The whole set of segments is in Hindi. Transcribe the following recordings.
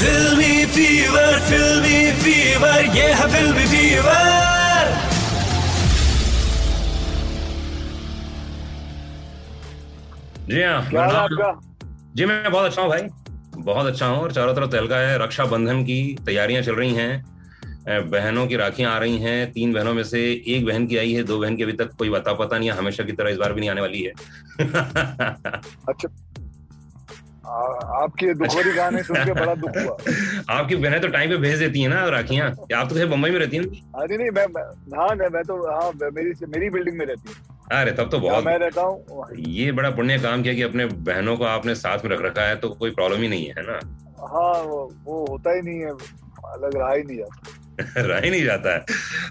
Filmy fever, filmy fever, ये है filmy fever. जी हाँ क्या आपका? जी मैं बहुत अच्छा हूँ भाई। बहुत अच्छा हूँ और चारों तरफ़ तहलका है रक्षाबंधन की तैयारियाँ चल रही हैं। बहनों की राखियाँ आ रही हैं तीन बहनों में से एक बहन की आई है दो बहन की अभी तक कोई बता पता नहीं है हमेशा की तरह इस बार भी नहीं आने वाली है। अच्छा आ, आपके दुखोरी गाने सुन के बड़ा दुख हुआ। आपकी बहनें तो टाइम पे भेज देती हैं ना राखियाँ। आप तो कहीं बम्बई में रहती हैं अरे नहीं मैं मैं- हाँ मैं तो हाँ मेरी मेरी बिल्डिंग में रहती हूँ। अरे तब तो बहुत मैं रहता हूँ ये बड़ा पुण्य काम किया कि अपने बहनों को आपने साथ में रख रखा है तो कोई प्रॉब्लम ही नहीं है ना? हाँ वो, वो होता ही नहीं है अलग रहा ही नहीं जाता रह ही नहीं जाता है।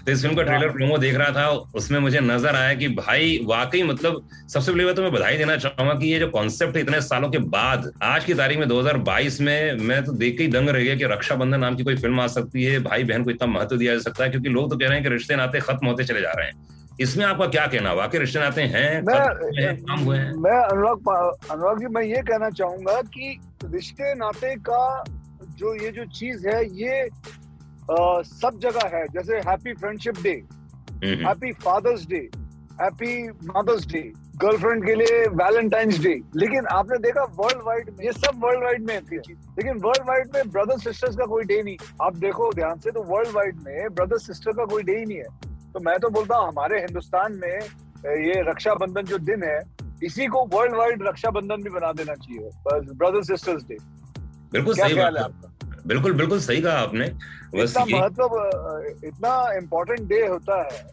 तो इस फ़िल्म का ट्रेलर प्रोमो देख रहा था उसमें मुझे नज़र आया कि भाई वाकई मतलब सबसे पहले तो मैं बधाई देना चाहूँगा कि ये जो कॉन्सेप्ट है इतने सालों के बाद आज की तारीख में 2022 में मैं तो देख के ही दंग रह गया कि रक्षाबंधन नाम की कोई फ़िल्म आ सकती है। भाई बहन को इतना महत्व दिया जा सकता है क्योंकि लोग तो कह रहे हैं कि रिश्ते नाते खत्म होते चले जा रहे हैं। इसमें आपका क्या कहना? वाकई रिश्ते नाते हैं खत्म काम हुए हैं? मैं अनुराग अनुराग जी मैं ये कहना चाहूँगा कि रिश्ते नाते का जो ये जो चीज़ है ये सब जगह है जैसे happy friendship day happy father's day happy mother's day girlfriend के लिए वैलेंटाइंस डे लेकिन आपने देखा वर्ल्ड वाइड में ये सब वर्ल्ड वाइड में थी लेकिन वर्ल्ड वाइड में ब्रदर सिस्टर्स का कोई डे नहीं। आप देखो ध्यान से तो वर्ल्ड वाइड में ब्रदर सिस्टर का कोई डे ही नहीं है। तो मैं तो बोलता हूँ हमारे हिंदुस्तान में ये रक्षाबंधन जो दिन है इसी को वर्ल्ड वाइड रक्षाबंधन भी बना देना चाहिए ब्रदर सिस्टर्स डे बिल्कुल सही बात है है। बिल्कुल बिल्कुल सही कहा आपने। बस इतना महत्व इतना इम्पोर्टेंट डे होता है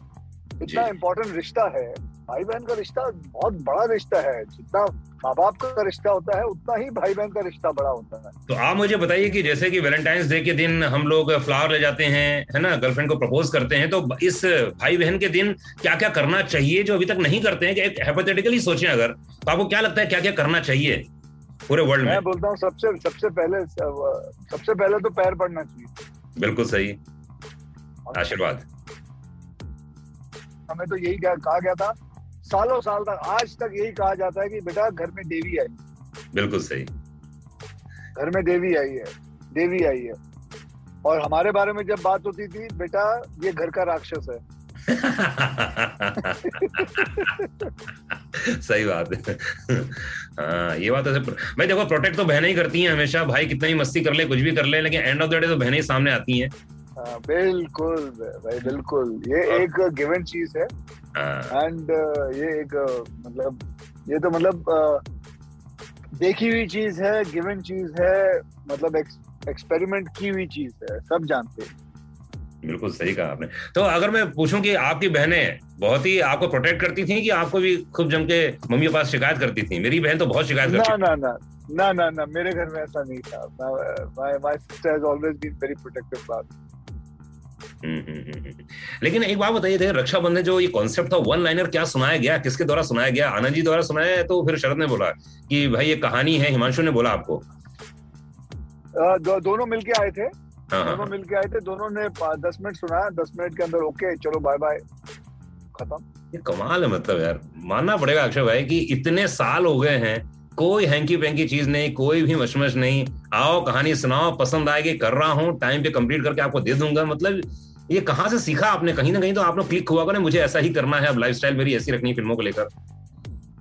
इतना इम्पोर्टेंट रिश्ता है भाई बहन का रिश्ता बहुत बड़ा रिश्ता है जितना माँ बाप का रिश्ता होता है उतना ही भाई बहन का रिश्ता बड़ा होता है। तो आप मुझे बताइए कि जैसे कि वैलेंटाइंस डे के दिन हम लोग फ्लावर ले जाते हैं है ना गर्लफ्रेंड को प्रपोज करते हैं तो इस भाई बहन के दिन क्या क्या करना चाहिए जो अभी तक नहीं करते हैं? कि एक सोचें अगर तो आपको क्या लगता है क्या क्या करना चाहिए? पूरे वर्ल्ड में। मैं बोलता हूँ सबसे सबसे पहले सबसे पहले तो पैर पड़ना चाहिए। बिल्कुल सही। आशीर्वाद। हमें तो यही कहा कहा गया था। सालों साल तक आज तक यही कहा जाता है कि बेटा घर में देवी आई। बिल्कुल सही। घर में देवी आई है। देवी आई है। और हमारे बारे में जब बात होती थी बेटा ये घर का राक्षस है। सही बात है। हाँ ये बात ऐसे भाई देखो प्रोटेक्ट तो बहने ही करती हैं हमेशा। भाई कितना ही मस्ती कर ले कुछ भी कर ले लेकिन एंड ऑफ़ द डे तो बहनें ही सामने आती हैं। हाँ, बिल्कुल भाई बिल्कुल। ये एक गिवन चीज़ है। हाँ, एंड ये एक मतलब ये तो मतलब देखी हुई चीज़ है गिवन चीज़ है मतलब एक्सपेरिमेंट की हुई चीज़ है सब जानते हैं। बिल्कुल सही कहा आपने। तो अगर मैं पूछूँ कि आपकी बहनें बहुत ही आपको प्रोटेक्ट करती थी कि आपको भी खूब जम के मम्मी के पास शिकायत करती थी? मेरी बहन तो बहुत शिकायत करती ना ना ना ना ना मेरे घर में ऐसा नहीं था। My my sister has always been very protective hmm. लेकिन एक बात बताइए थे रक्षाबंधन जो ये कॉन्सेप्ट था वन लाइनर क्या सुनाया गया? किसके द्वारा सुनाया गया? आनंद जी द्वारा सुनाया है? तो फिर शरद ने बोला कि भाई ये कहानी है हिमांशु ने बोला आपको। दो, दोनों मिलके आए थे। हाँ हाँ दोनों मिलके आए थे दोनों ने दस मिनट सुनाया दस मिनट के अंदर ओके चलो बाय बाय खत्म। ये कमाल है मतलब यार। मानना पड़ेगा अक्षय भाई कि इतने साल हो गए हैं कोई हैंकी पैंकी चीज़ नहीं कोई भी मशमश नहीं। आओ कहानी सुनाओ पसंद आएगी कर रहा हूँ टाइम पे कंप्लीट करके आपको दे दूँगा। मतलब ये कहाँ से सीखा आपने? कहीं ना कहीं तो आपने क्लिक हुआ मुझे ऐसा ही करना है अब लाइफस्टाइल मेरी ऐसी रखनी है फ़िल्मों को लेकर।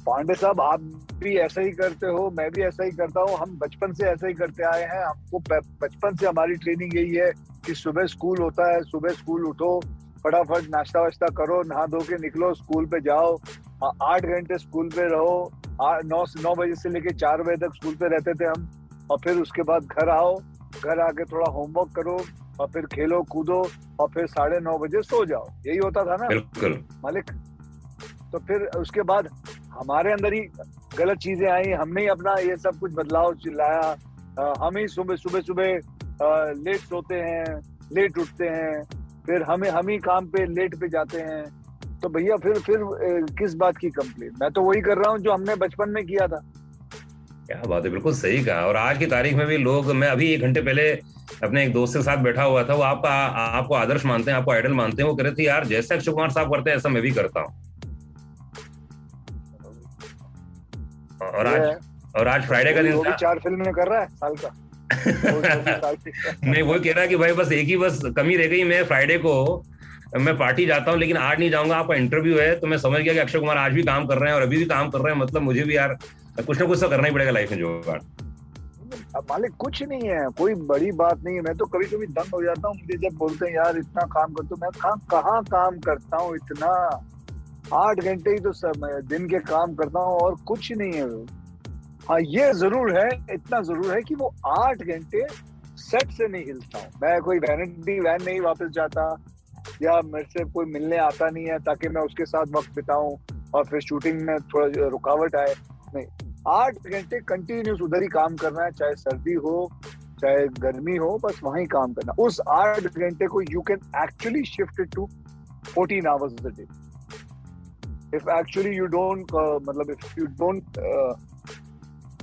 पांडे साहब आप भी ऐसा ही करते हो मैं भी ऐसा ही करता हूँ। हम बचपन से ऐसा ही करते आए हैं। हमको बचपन से हमारी ट्रेनिंग यही है कि सुबह स्कूल होता है सुबह स्कूल उठो फटाफट नाश्ता वाश्ता करो नहा धो के निकलो स्कूल पे जाओ आठ घंटे स्कूल पे रहो नौ से नौ बजे से लेके चार बजे तक स्कूल पे रहते थे हम और फिर उसके बाद घर आओ घर आके थोड़ा होमवर्क करो और फिर खेलो कूदो और फिर साढ़े नौ बजे सो जाओ। यही होता था ना? मालिक तो फिर उसके बाद हमारे अंदर ही गलत चीज़ें आई, हमने ही अपना ये सब कुछ बदलाव चिल्लाया। हम ही सुबह सुबह सुबह लेट सोते हैं, लेट उठते हैं, फिर हमें, हम ही काम पे, लेट पे जाते हैं। तो भैया, फिर फिर किस बात की कंप्लेन मैं तो वही कर रहा हूँ जो हमने बचपन में किया था। क्या बात है, बिल्कुल सही कहा। और आज की तारीख में भी लोग, मैं अभी एक घंटे पहले अपने एक दोस्त के साथ बैठा हुआ था, वो आपका, आपको आदर्श मानते हैं, आपको आइडल मानते हैं, वो कह रहे थे, यार, जैसा अक्षय कुमार साहब करते हैं, ऐसा मैं भी करता हूँ। और आज और आज फ्राइडे का दिन था। चार फ़िल्में कर रहा है साल का। नहीं वो कह रहा कि भाई बस एक ही बस कमी रह गई। मैं फ्राइडे को मैं पार्टी जाता हूँ लेकिन आज नहीं जाऊँगा। आपका इंटरव्यू है तो मैं समझ गया कि अक्षय कुमार आज भी काम कर रहे हैं और अभी भी काम कर रहे हैं। मतलब मुझे भी यार कुछ ना कुछ तो करना ही पड़ेगा लाइफ में जो अब मालिक कुछ नहीं है। कोई बड़ी बात नहीं है। मैं तो कभी कभी दंग हो जाता हूँ। मुझे जब बोलते हैं यार इतना काम करते हो मैं कहाँ काम करता हूँ इतना? आठ घंटे ही तो समय दिन के काम करता हूँ और कुछ नहीं है हाँ ये ज़रूर है, इतना ज़रूर है कि वो आठ घंटे सेट से नहीं हिलता हूँ। मैं कोई वैनिटी वैन नहीं वापस जाता या मेरे से कोई मिलने आता नहीं है ताकि मैं उसके साथ वक्त बिताऊं और फिर शूटिंग में थोड़ा रुकावट आए। नहीं, आठ घंटे कंटिन्यूस उधर ही काम करना है, चाहे सर्दी हो, चाहे गर्मी हो, बस वहीं काम करना। उस आठ घंटे को you can actually shift to fourteen hours day if actually you don't मतलब इफ़ यू डोंट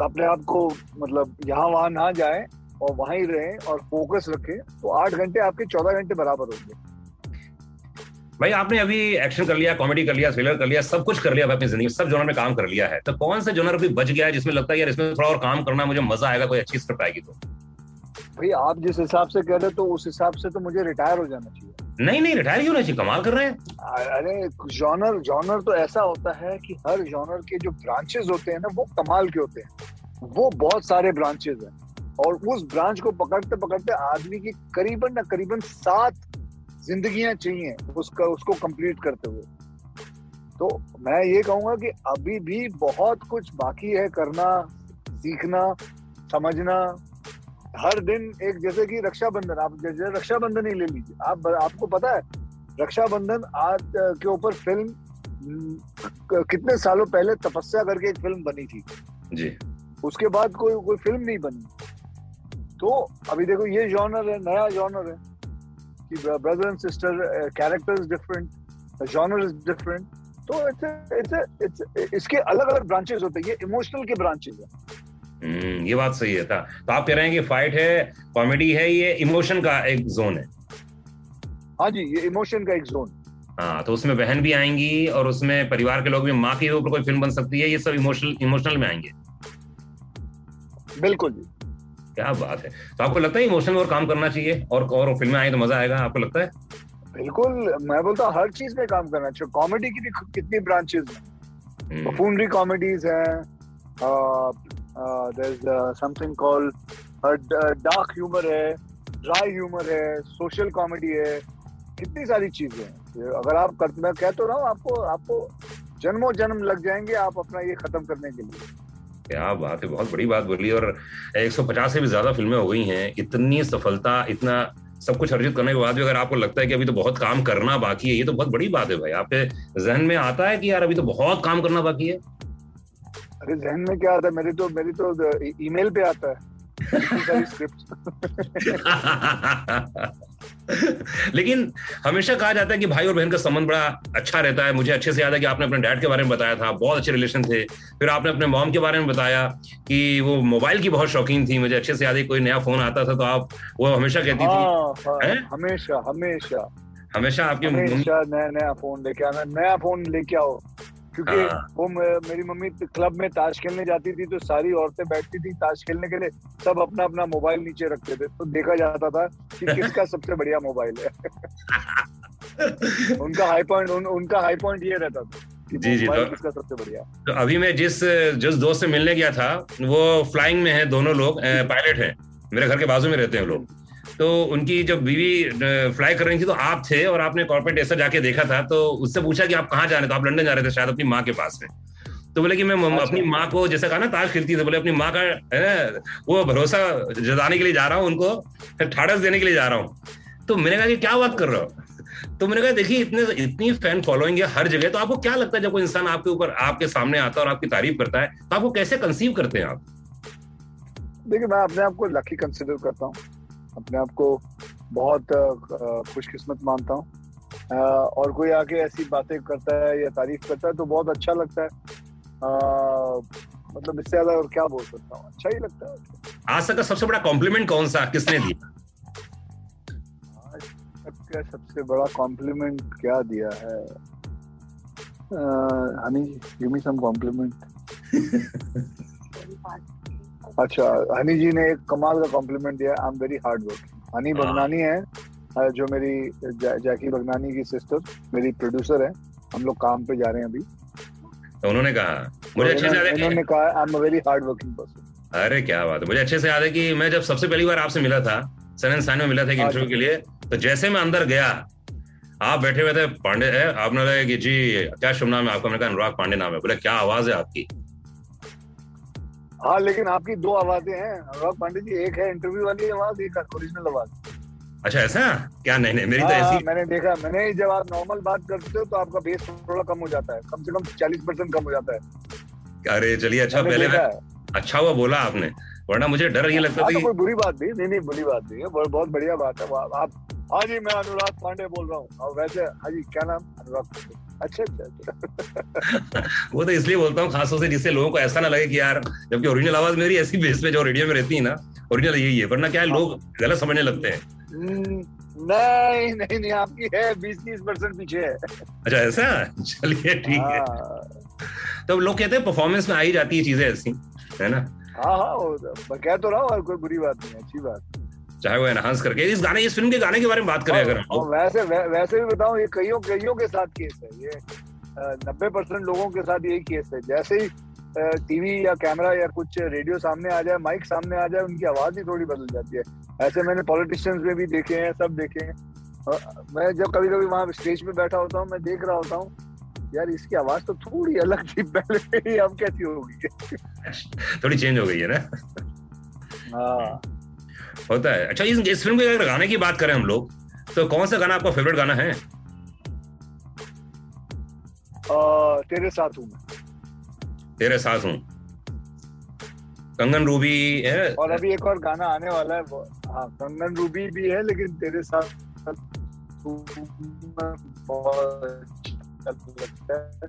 अपने आप को मतलब यहाँ वहाँ ना जाए और वहीं रहें और फोकस रखें तो आठ घंटे आपके चौदह घंटे बराबर होंगे। भाई आपने अभी एक्शन कर लिया कॉमेडी कर लिया थ्रिलर कर लिया सब कुछ कर लिया अपनी ज़िंदगी सब जोनर में काम कर लिया है। तो कौन सा जोनर अभी बच गया है जिसमें लगता है यार इसमें थोड़ा और काम करना मुझे मज़ा आएगा कोई अच्छी स्क्रिप्ट आएगी तो? भाई आप जिस हिसाब से कह रहे हो तो उस हिसाब से तो मुझे रिटायर हो जाना चाहिए। नहीं नहीं, रिटायर क्यों नहीं कमाल कर रहे हैं। अरे जॉनर जॉनर तो ऐसा होता है कि हर जॉनर के जो ब्रांचेस होते हैं ना, वो कमाल के होते हैं। वो बहुत सारे ब्रांचेस हैं। और उस ब्रांच को पकड़ते पकड़ते आदमी की करीबन ना करीबन सात जिंदगियाँ चाहिए उसका, उसको कंप्लीट करते हुए। तो मैं ये कहूँगा कि अभी भी बहुत कुछ बाकी है करना, सीखना, समझना हर दिन एक जैसे कि रक्षाबंधन आप जैसे रक्षाबंधन ही ले लीजिए। आप आपको पता है रक्षाबंधन आज के ऊपर फ़िल्म कितने सालों पहले तपस्या करके एक फ़िल्म बनी थी। जी। उसके बाद कोई कोई फ़िल्म नहीं बनी। तो अभी देखो ये जॉनर है नया जॉनर है कि brother and sister characters different genre is different तो इट्स इट्स इसके अलग अलग ब्रांचेस होते हैं। ये इमोशनल के ब्रांचेस है। ये बात सही है था तो आप कह रहे हैं कि फाइट है कॉमेडी है ये इमोशन का एक जोन है। हाँ जी ये इमोशन का एक जोन हाँ तो उसमें बहन भी आएँगी और उसमें परिवार के लोग भी माँ के ऊपर कोई फ़िल्म बन सकती है ये सब इमोशनल इमोशनल में आएँगे। बिल्कुल जी। क्या बात है। तो आपको लगता है इमोशनल और काम करना चाहिए? और और फ़िल्में आए तो मज़ा आएगा आपको लगता है? बिल्कुल मैं बोलता हूँ हर चीज़ में काम करना चाहिए कॉमेडी की भी कितनी ब्रांचेस हैं। हम्म, हैं called uh, d- dark humor है dry humor है social comedy है कितनी सारी चीज़ें हैं। अगर आप कर मैं कह तो रहा हूँ आपको आपको जन्मों जन्म लग जाएँगे आप अपना ये खत्म करने के लिए। क्या बात है बहुत बड़ी बात बोली और 150 से भी ज़्यादा फ़िल्में हो गई हैं इतनी सफलता इतना सब कुछ अर्जित करने के बाद भी अगर आपको लगता है कि अभी तो बहुत काम करना बाकी है ये तो बहुत बड़ी बात है भाई आपके जहन में आता है कि यार अभी तो बहुत काम करना बाकी है। अरे जहन में क्या आता है? मेरी तो मेरी तो ईमेल पे आता है। लेकिन हमेशा कहा जाता है कि भाई और बहन का संबंध बड़ा अच्छा रहता है। मुझे अच्छे से याद है कि आपने अपने डैड के बारे में बताया था। बहुत अच्छे रिलेशन थे। फिर आपने अपने मॉम के बारे में बताया कि वो मोबाइल की बहुत शौकीन थी। मुझे अच्छे से याद है कोई नया फ़ोन आता था तो आप वो हमेशा कहती थी। हाँ हाँ। हमेशा हमेशा। हमेशा आपकी हमेशा नया नया फ़ोन लेके आना नया फ़ोन लेके आओ। क्योंकि हाँ। वो मेरी मम्मी क्लब में ताश खेलने जाती थी तो सारी औरतें बैठती थी ताश खेलने के लिए सब अपना अपना मोबाइल नीचे रखते थे। तो देखा जाता था कि किसका सबसे बढ़िया मोबाइल है। उनका हाई पॉइंट उन, उनका हाई पॉइंट ये रहता था जी, जी, तो- किसका सबसे बढ़िया तो अभी मैं जिस जिस दोस्त से मिलने गया था वो फ्लाइंग में है दोनों लोग पायलट हैं। मेरे घर के बाजू में रहते हैं लोग। तो उनकी जब बीवी फ्लाई कर रही थी तो आप थे और आपने कॉर्पोरेट ऐसा जाके देखा था तो उससे पूछा कि आप कहाँ जा रहे थे? तो आप लंदन जा रहे थे शायद अपनी माँ के पास में। तो बोले कि मैं अच्छा। अपनी माँ को जैसे कहा ना ताश खेलती थी बोले अपनी माँ का है ना वो भरोसा जताने के लिए जा रहा हूँ उनको ठाड़स देने के लिए जा रहा हूँ। तो मैंने कहा कि क्या बात कर रहे हो? तो मैंने कहा देखिए इतने इतनी फ़ैन फॉलोइंग है हर जगह तो आपको क्या लगता है जब कोई इंसान आपके ऊपर आपके सामने आता है और आपकी तारीफ़ करता है तो आपको कैसे कंसीव करते हैं आप? देखिए मैं अपने आप को लकी कंसिडर करता हूँ। अपने आप को बहुत खुशकिस्मत मानता हूँ। और कोई आके ऐसी बातें करता है या तारीफ़ करता है तो बहुत अच्छा लगता है। अ, मतलब इससे ज़्यादा और क्या बोल सकता हूँ? अच्छा ही लगता है। आज तक का सबसे बड़ा कॉम्प्लीमेंट कौन सा किसने दिया? आज तक का सबसे बड़ा कॉम्प्लीमेंट क्या दिया है? Honey give me some compliment अच्छा हनी जी ने एक कमाल का कॉम्प्लीमेंट दिया I am very hard working honey हाँ। बगनानी है जो मेरी जै, जैकी बगनानी की सिस्टर मेरी प्रोड्यूसर है। हम लोग काम पे जा रहे हैं अभी। तो उन्होंने कहा मुझे अच्छे से याद है इन्होंने कहा I am a very hard working person अरे क्या बात है। मुझे अच्छे से याद है कि मैं जब सबसे पहली बार आपसे मिला था सन एंड साइन में मिला था हाँ इंटरव्यू के लिए तो जैसे मैं अंदर गया आप बैठे हुए थे पांडे है आपने बोला कि जी क्या शुभ नाम है आपका? मैंने कहा अनुराग पांडे नाम है। बोले क्या आवाज़ है आपकी? हाँ लेकिन आपकी दो आवाज़ें हैं। अनुराग पांडे जी एक है इंटरव्यू वाली आवाज़ एक ओरिजिनल आवाज़। अच्छा ऐसा? क्या नहीं नहीं मेरी आ, तो हाँ, ऐसी मैंने देखा मैंने जब आप नॉर्मल बात करते हो तो आपका बेस थोड़ा कम हो जाता है। कम से कम चालीस परसेंट कम हो जाता है। अरे चलिए अच्छा पहले मैं अच्छा हुआ बोला आपने वरना मुझे डर ये लगता हाँ, था तो कोई बुरी बात नहीं नहीं नहीं बुरी बात नहीं है। बहुत बहुत बढ़िया बात है। आप हाँ जी मैं अनुराग पांडे बोल रहा हूँ। और वैसे हाँ जी क्या नाम? अनुराग पांडे। अच्छा वो तो इसलिए बोलता हूँ खासतौर से जिससे लोगों को ऐसा ना लगे कि यार जबकि ओरिजिनल आवाज़ मेरी ऐसी बेस पे जो रेडियो में रहती है ना ओरिजिनल यही है। वरना क्या है। लोग गलत समझने लगते हैं? हम्म, नहीं नहीं नहीं आपकी है बीस तीस परसेंट पीछे है। अच्छा ऐसा? चलिए ठीक है। हाँ। तो लोग कहते हैं परफॉर्मेंस में आई जाती है चीज़ें ऐसी है ना? हाँ हाँ तो- कह तो रहा हूँ कोई बुरी बात नहीं अच्छी बात। चाहे वो एनहांस करके इस गाने इस फ़िल्म के गाने के बारे में बात करें अगर हम वैसे वै, वैसे भी बताऊँ ये कईयों कईयों के साथ केस है। ये नब्बे परसेंट लोगों के साथ यही केस है। जैसे ही टीवी या कैमरा या कुछ रेडियो सामने आ जाए माइक सामने आ जाए उनकी आवाज़ ही थोड़ी बदल जाती है। ऐसे मैंने पॉलिटिशियंस में भी देखे हैं सब देखे हैं। मैं जब कभी कभी वहाँ स्टेज पे बैठा होता हूँ मैं देख रहा होता हूँ यार इसकी आवाज़ तो थोड़ी अलग थी पहले से अब कैसी होगी? थोड़ी चेंज हो गई है ना? हाँ। होता है। अच्छा इस, इस फ़िल्म के अगर गाने की बात करें हम लोग तो कौन सा गाना आपका फेवरेट गाना है? तेरे साथ हूँ तेरे साथ हूँ। कंगन रूबी है? और अभी एक और गाना आने वाला है हाँ कंगन रूबी भी है लेकिन तेरे साथ अच्छा लगता है।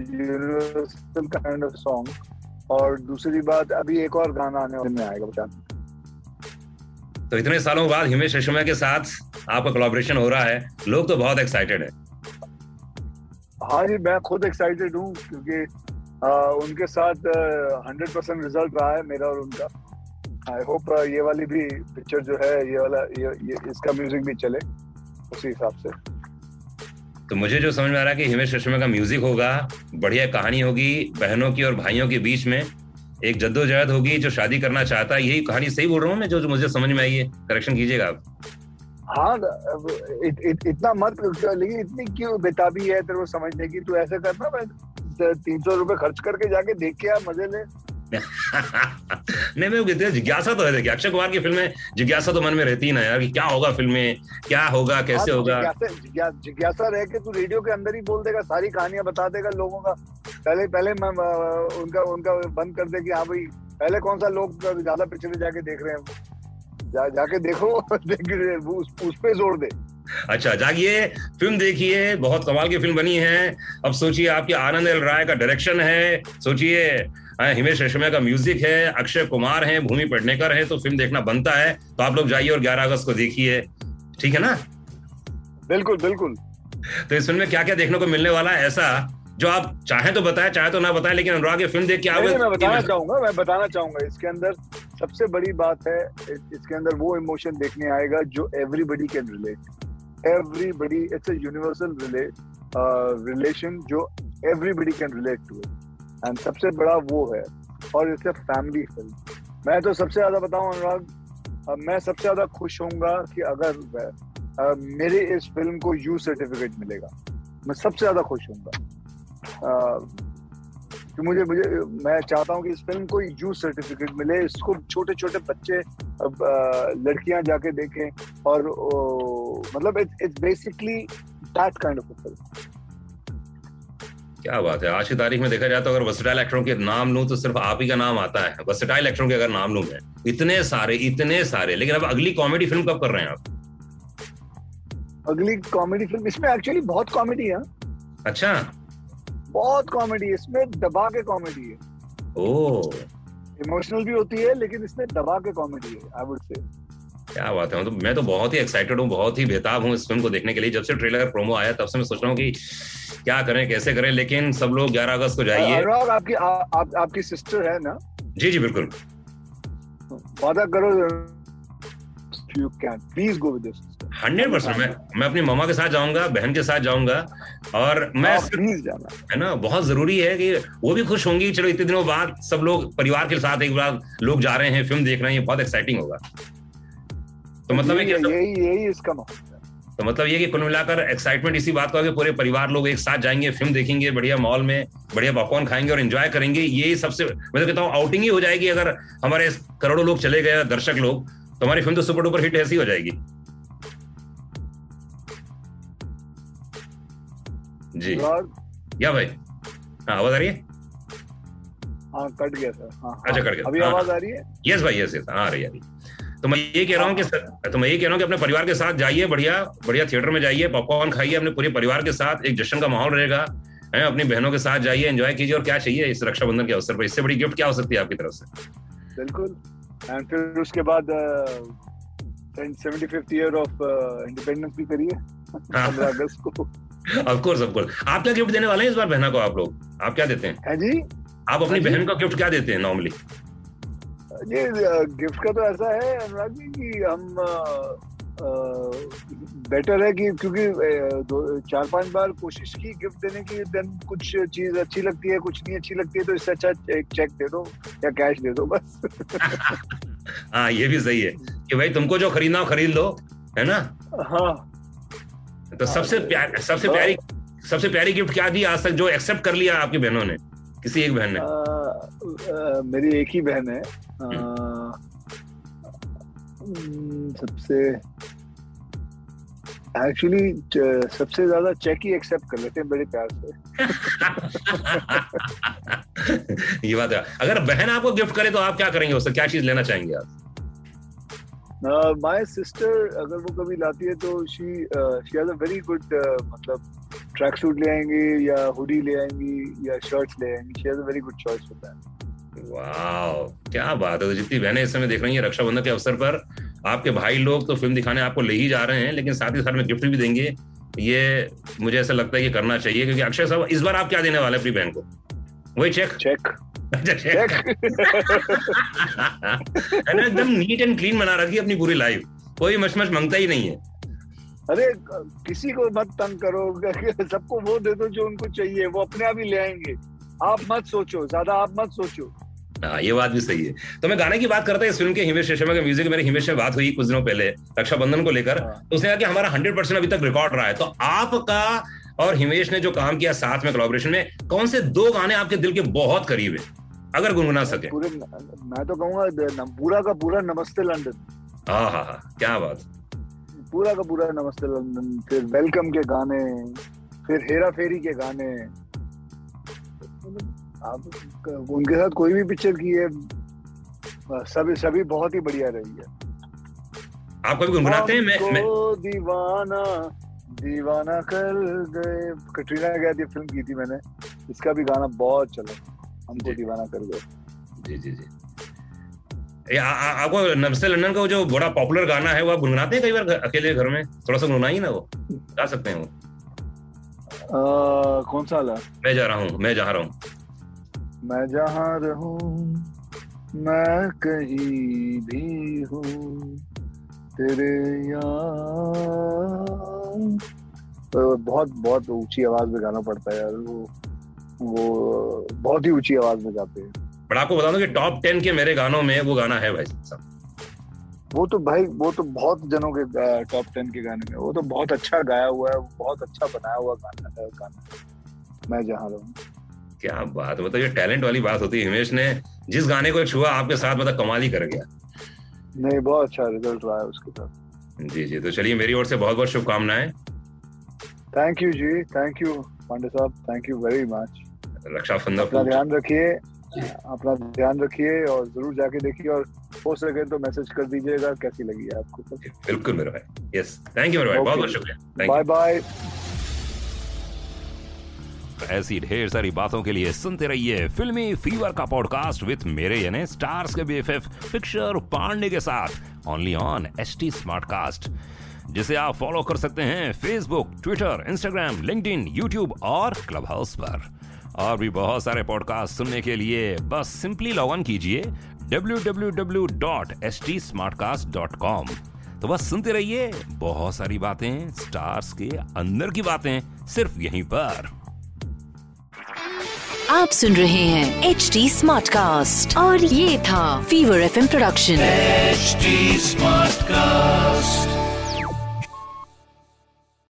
यूनिवर्सल काइंड ऑफ़ सॉन्ग और दूसरी बात अभी एक और गाना आने वाले में आएगा बता तो इतने सालों बाद हिमेश रेशमिया के साथ आपका कोलैबोरेशन हो रहा है। लोग तो बहुत एक्साइटेड है। हाँ जी मैं खुद एक्साइटेड हूँ क्योंकि आ, उनके साथ हंड्रेड परसेंट रिज़ल्ट रहा है मेरा और उनका। आई होप ये वाली भी पिक्चर जो है ये वाला ये, ये इसका म्यूज़िक भी चले उसी हिसाब से। तो मुझे जो समझ में आ रहा है कि हिमेश रेशमिया का म्यूज़िक होगा बढ़िया कहानी होगी बहनों की और भाइयों के बीच में एक जद्दोजहद होगी जो शादी करना चाहता है। यही कहानी सही बोल रहा हूँ मैं जो, जो मुझे समझ में आई है। करेक्शन कीजिएगा आप। हाँ इत, इत, इतना मत लेकिन इतनी क्यों बेताबी है तेरे को समझने की? तू ऐसे करना तीन सौ रुपए खर्च करके जाके देख के आ मज़े ले। नहीं मैं कहते जिज्ञासा तो है देखिए अक्षय कुमार की फ़िल्में जिज्ञासा तो मन में रहती है ना यार कि क्या होगा फ़िल्म में क्या होगा कैसे हाँ, तो होगा? जिज्ञासा रह के तू रेडियो के अंदर ही बोल देगा सारी कहानियाँ बता देगा लोगों का। पहले पहले मैं उनका उनका बंद कर दे कि हाँ भाई पहले कौन सा लोग ज़्यादा पिक्चरें जाके देख रहे हैं? जा, जाके देखो उस, उस पे ज़ोर दे। अच्छा जागिए फ़िल्म देखिए बहुत कमाल की फ़िल्म बनी है। अब सोचिए आपके आनंद एल राय का डायरेक्शन है। सोचिए हिमेश रेशमिया का म्यूज़िक है अक्षय कुमार है भूमि पेडनेकर है तो फ़िल्म देखना बनता है तो आप लोग जाइए और 11 अगस्त को देखिए। ठीक है ना? बिल्कुल बिल्कुल। तो इस फ़िल्म में क्या क्या देखने को मिलने वाला है ऐसा जो आप चाहे तो बताएँ चाहे तो ना बताएँ लेकिन अनुराग ये फ़िल्म देख के नहीं, मैं बताना चाहूँगा मैं बताना चाहूँगा इसके अंदर सबसे बड़ी बात है इसके अंदर वो इमोशन देखने आएगा जो everybody can relate everybody it's a universal relation जो everybody can relate to and सबसे बड़ा वो है, और इट्स अ फैमिली फ़िल्म मैं तो सबसे ज़्यादा बताऊँ अनुराग मैं सबसे ज़्यादा खुश होऊँगा कि अगर मेरे इस फ़िल्म को यू सर्टिफिकेट मिलेगा। मैं सबसे ज़्यादा खुश होऊँगा। कि मुझे मुझे, मैं चाहता हूँ कि इस फ़िल्म को यू सर्टिफिकेट मिले, इसको छोटे छोटे बच्चे लड़कियाँ जाके देखें, और मतलब it's basically that kind of film क्या बात है? आज की तारीख में देखा जाए तो अगर वर्सेटाइल एक्टरों के नाम लूँ तो सिर्फ़ आप ही का नाम आता है। वर्सेटाइल एक्टरों के अगर नाम लूँ मैं इतने सारे इतने सारे। लेकिन अब अगली कॉमेडी फ़िल्म कब कर रहे हैं आप? अगली कॉमेडी फ़िल्म इसमें एक्चुअली बहुत कॉमेडी है। अच्छा। बहुत कॉमेडी इसमें दबा के कॉमेडी है। ओ इमोशनल भी होती है लेकिन इसमें दबा के कॉमेडी है आई वुड से क्या बात है? मतलब मैं तो बहुत ही एक्साइटेड हूँ बहुत ही बेताब हूँ इस फ़िल्म को देखने के लिए। जब से ट्रेलर प्रोमो आया तब से मैं सोच रहा हूँ कि क्या करें कैसे करें लेकिन सब लोग 11 अगस्त को जाइए। आपकी आ, आप, आपकी सिस्टर है ना? जी जी बिल्कुल। वादा करो you can please go with hundred percent मैं मैं अपनी मामा के साथ जाऊँगा बहन के साथ जाऊँगा और मैं प्लीज़ जाना। है ना बहुत ज़रूरी है कि वो भी खुश होंगी चलो इतने दिनों बाद सब लोग परिवार के साथ एक बार लोग जा रहे हैं फ़िल्म देख रहे हैं बहुत एक्साइटिंग होगा। तो मतलब यही यही यही इसका मतलब तो मतलब ये कि कुल मिलाकर एक्साइटमेंट इसी बात का है कि पूरे परिवार लोग एक साथ जाएँगे फ़िल्म देखेंगे बढ़िया मॉल में बढ़िया पॉपकॉर्न खाएँगे और एंजॉय करेंगे। ये सबसे मैं तो कहता हूँ आउटिंग ही हो जाएगी अगर हमारे करोड़ों लोग चले गए दर्शक लोग तो हमारी फ़िल्म तो सुपर डुपर हिट ऐसी हो जाएगी। जी। या भाई? हाँ आवाज़ आ रही है? हाँ कट गया था हाँ हाँ। अच्छा, कट गया। अभी हाँ, आवाज़ आ रही है? यस भाई यस यस हाँ आ रही है अभी तो मैं ये कह रहा हूँ कि तो मैं ये कह रहा हूँ कि अपने परिवार के साथ जाइए बढ़िया बढ़िया थिएटर में जाइए पॉपकॉर्न खाइए अपने पूरे परिवार के साथ एक जश्न का माहौल रहेगा है अपनी बहनों के साथ जाइए एंजॉय कीजिए और क्या चाहिए इस रक्षाबंधन के अवसर पर? इससे बड़ी गिफ्ट क्या हो सकती है आपकी तरफ़ से? बिल्कुल। एंड फिर उसके बाद seventy fifth year of independence भी करिए हाँ। पंद्रह अगस्त को। ऑफ़ कोर्स ऑफ़ कोर्स आप क्या गिफ्ट देने वाले हैं इस बार बहना को आप लोग? आप क्या देते हैं? जी। आप अपनी हाँ बहन को गिफ्ट क्या देते हैं नॉर्मली ये गिफ्ट का तो ऐसा है अनुराग जी कि हम बेटर है कि क्योंकि दो चार पाँच बार कोशिश की गिफ्ट देने की देन कुछ चीज़ अच्छी लगती है कुछ नहीं अच्छी लगती है तो इससे अच्छा एक चेक दे दो या कैश दे दो बस। हाँ ये भी सही है कि भाई तुमको जो खरीदना हो खरीद लो है ना? हाँ। तो सबसे प्यार सबसे प्यारी सबसे प्यारी गिफ्ट क्या दी आज तक जो एक्सेप्ट कर लिया आपकी बहनों ने किसी एक बहन ने? मेरी एक ही बहन है। सबसे एक्चुअली सबसे ज़्यादा चेक ही एक्सेप्ट कर लेते हैं बड़े प्यार से। ये बात है। अगर बहन आपको गिफ्ट करे तो आप क्या करेंगे उससे? क्या चीज़ लेना चाहेंगे आप? माय सिस्टर अगर वो कभी लाती है तो she she has a very good मतलब ट्रैक सूट ले आएँगी या हुडी ले आएँगी या शर्ट्स ले आएँगी। She has a very good choice for that वाह क्या बात है। तो जितनी बहनें इस समय देख रही हैं रक्षाबंधन के अवसर पर आपके भाई लोग तो फ़िल्म दिखाने आपको ले ही जा रहे हैं लेकिन साथ ही साथ में गिफ्ट भी देंगे। ये मुझे ऐसा लगता है कि करना चाहिए क्योंकि अक्षय साहब इस बार आप क्या देने वाले अपनी बहन को? वही चेक चेक अच्छा, चेक एकदम नीट एंड क्लीन बना रखी है अपनी पूरी लाइफ कोई मशमश माँगता ही नहीं है। अरे किसी को मत तंग करो सबको वो दे दो जो उनको चाहिए वो अपने आप ही ले आएँगे। आप मत सोचो ज़्यादा आप मत सोचो। हाँ ये बात भी सही है। तो मैं गाने की बात करता है इस फ़िल्म के हिमेश रेशमा के म्यूज़िक मेरे हिमेश से बात हुई कुछ दिनों पहले रक्षाबंधन को लेकर। हाँ। तो उसने कहा कि हमारा हंड्रेड परसेंट अभी तक रिकॉर्ड रहा है। तो आपका और हिमेश ने जो काम किया साथ में कोलैबोरेशन में कौन से दो गाने आपके दिल के बहुत करीब है? अगर गुनगुना सके। मैं तो कहूँगा पूरा का पूरा नमस्ते लंदन। हाँ हाँ हाँ क्या बात। पूरा का पूरा नमस्ते लंदन फिर वेलकम के गाने फिर हेरा फेरी के गाने। आप उनके साथ कोई भी पिक्चर की है सभी सभी बहुत ही बढ़िया रही है। आप कभी गुनगुनाते हैं? मैं, मैं दीवाना दीवाना कर गए। कटरीना कैफ ये फ़िल्म की थी मैंने। इसका भी गाना बहुत चला। हमको दीवाना कर गए। जी जी जी। आपको नमस्ते लंदन का जो बड़ा पॉपुलर गाना है वो आप गुनगुनाते हैं कई बार अकेले घर में? थोड़ा सा गुनगुनाइए ना वो। गा सकते हैं वो। आ, कौन सा वाला? मैं जा रहा हूँ मैं जा रहा हूँ। मैं जहाँ रहूँ मैं कहीं भी हूँ। तेरे यार तो बहुत बहुत ऊँची आवाज़ में गाना पड़ता है यार वो वो बहुत ही ऊँची आवाज़ में गाते हैं। बट आपको बता दूँ कि टॉप टेन के मेरे गानों में वो गाना है भाई साहब। वो तो भाई वो तो बहुत जनों के टॉप टेन के गाने में। वो तो बहुत अच्छा गाया हुआ है बहुत अच्छा बनाया हुआ गाना है गाना। मैं जहाँ रहूँ। क्या बात मतलब ये टैलेंट वाली बात होती है। हिमेश ने जिस गाने को छुआ आपके साथ मतलब कमाल ही कर गया। नहीं बहुत अच्छा रिज़ल्ट रहा है उसके साथ। जी जी तो चलिए मेरी ओर से बहुत बहुत शुभकामनाएँ। Thank you ji thank you Pandey साहब thank you very much Rakshabandhan अपना ध्यान रखिए। अपना ध्यान रखिए और ज़रूर जाके देखिए और हो सके तो मैसेज कर दीजिएगा कैसी लगी है आपको? बिल्कुल मेरे भाई। यस थैंक यू मेरे भाई बहुत बहुत शुक्रिया। बाय बाय ऐसी ढेर सारी बातों के लिए सुनते रहिए फिल्मी फीवर का पॉडकास्ट विथ मेरे यानी स्टार्स के बीएफएफ पिक्चर पांडे के साथ ओनली ऑन एच टी जिसे आप फॉलो कर सकते हैं Facebook Twitter Instagram LinkedIn YouTube और क्लब हाउस पर। और भी बहुत सारे पॉडकास्ट सुनने के लिए बस सिंपली लॉग इन कीजिए www.stsmartcast.com तो बस सुनते रहिए बहुत सारी बातें स्टार्स के अंदर की बातें सिर्फ़ यहीं पर। आप सुन रहे हैं एच डी स्मार्ट कास्ट और ये था fever F production H smart cast